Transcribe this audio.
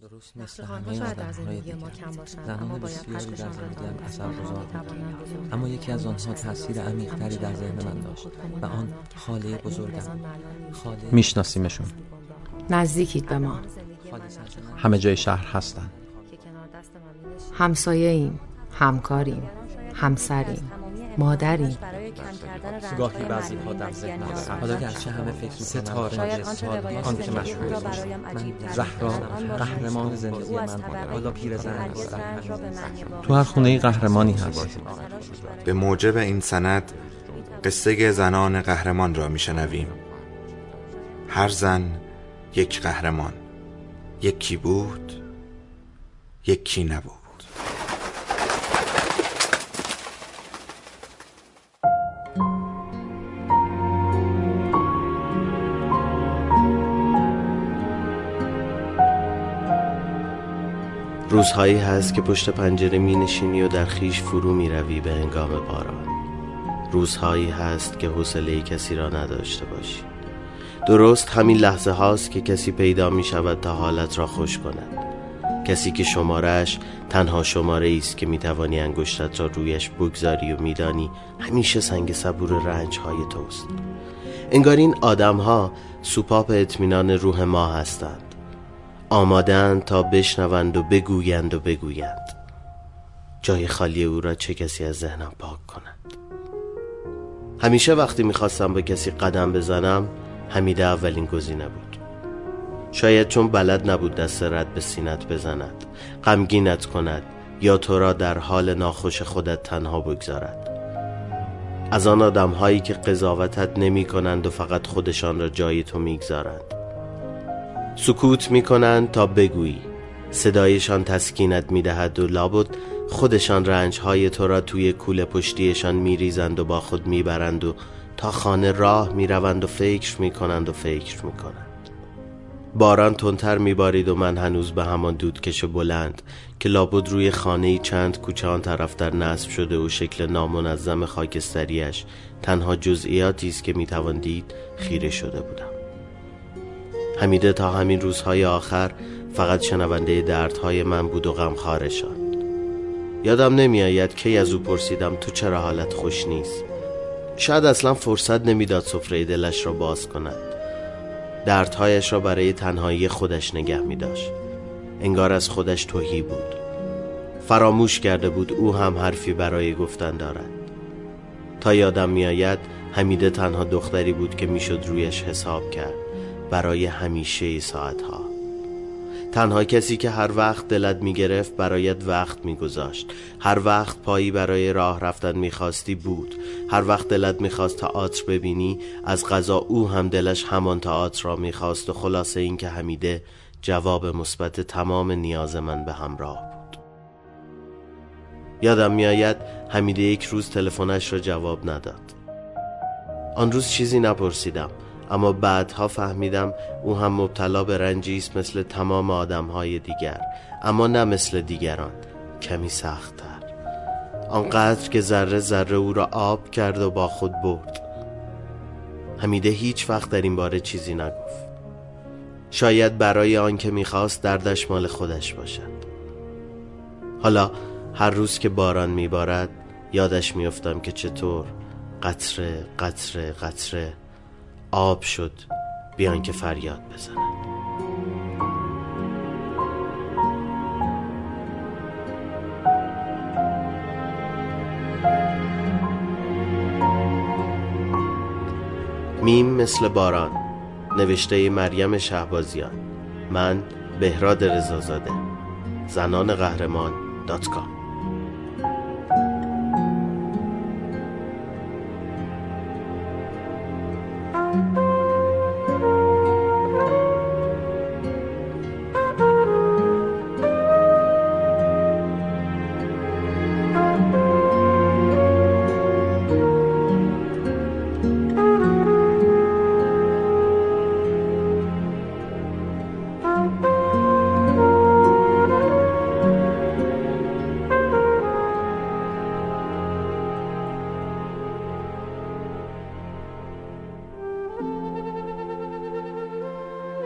درست مثل همه آدمهای دیگر. زنان بسیاری در زندگیم اثر گذار اما یکی از آنها تاثیر عمیقتری در ذهن من داشت و آن خاله بزرگم. خاله میشناسیمشون. نزدیکید به ما. همه جای شهر هستن. همسایه ایم همکاریم همسریم مادریم. گاهی بعضی ها در ذهن حالا گرچه همه فکر ستاره آن که مشهور من زهرا قهرمان زندگی من حالا پیرزن تو هر خونه قهرمانی هست. به موجب این سند قصه زنان قهرمان را میشنویم. هر زن یک قهرمان. یکی بود یکی نبود. روزهایی هست که پشت پنجره می نشینی و در خیش فرو می روی به هنگام باران. روزهایی هست که حوصله کسی را نداشته باشی. درست همین لحظه هاست که کسی پیدا می شود تا حالت را خوش کند. کسی که شمارش تنها شماره است که می توانی انگشتت را رویش بگذاری و میدانی همیشه سنگ صبور رنج های توست. انگار این آدم ها سوپاپ اطمینان روح ما هستند. آمادند تا بشنوند و بگویند و بگویند. جای خالی او را چه کسی از ذهنم پاک کند؟ همیشه وقتی می‌خواستم به کسی قدم بزنم حمیده اولین گزینه بود. شاید چون بلد نبود دست رد به سینت بزند غمگینت کند یا تو را در حال ناخوش خودت تنها بگذارد. از آن آدم هایی که قضاوتت نمی کنند و فقط خودشان را جای تو می‌گذارند. سکوت می کنند تا بگویی. صدایشان تسکینت می دهد و لابد خودشان رنج های تو را توی کوله پشتیشان می ریزند و با خود می برند و تا خانه راه می روند و فکر می کنند و فکر می کنند باران تندتر می بارید و من هنوز به همان دودکش بلند که لابد روی خانه چند کوچه آن طرف تر نصب شده و شکل نامنظم خاکستریش تنها جزئیاتی است که می توان دید خیره شده بودم. حمیده تا همین روزهای آخر فقط شنونده دردهای من بود و غمخوارشان. یادم نمیآید کی از او پرسیدم تو چرا حالت خوش نیست. شاید اصلا فرصت نمی‌داد سفره دلش را باز کند. دردهایش را برای تنهایی خودش نگه می داشت انگار از خودش توهی بود. فراموش کرده بود او هم حرفی برای گفتن دارد. تا یادم میآید حمیده تنها دختری بود که می‌شد رویش حساب کرد. برای همیشه ساعتها. تنها کسی که هر وقت دلت می‌گرفت برایت وقت میگذاشت. هر وقت پایی برای راه رفتن می‌خواستی بود. هر وقت دلت می‌خواست تئاتر ببینی از غذا او هم دلش همان تئاتر را می‌خواست و خلاصه این که حمیده جواب مثبت تمام نیاز من به همراه بود. یادم میآید حمیده یک روز تلفنش را جواب نداد. آن روز چیزی نپرسیدم. اما بعدها فهمیدم او هم مبتلا به رنجی است مثل تمام آدمهای دیگر اما نه مثل دیگران کمی سختتر. آنقدر که ذره ذره او را آب کرد و با خود برد. حمیده هیچ وقت در این باره چیزی نگفت. شاید برای آنکه می‌خواست دردش مال خودش باشد. حالا هر روز که باران میبارد یادش میافتم که چطور قطره قطره قطره آب شد بیان که فریاد بزند میم مثل باران نوشته مریم شهبازیان. من بهراد رزازاده زنان قهرمان دات کام.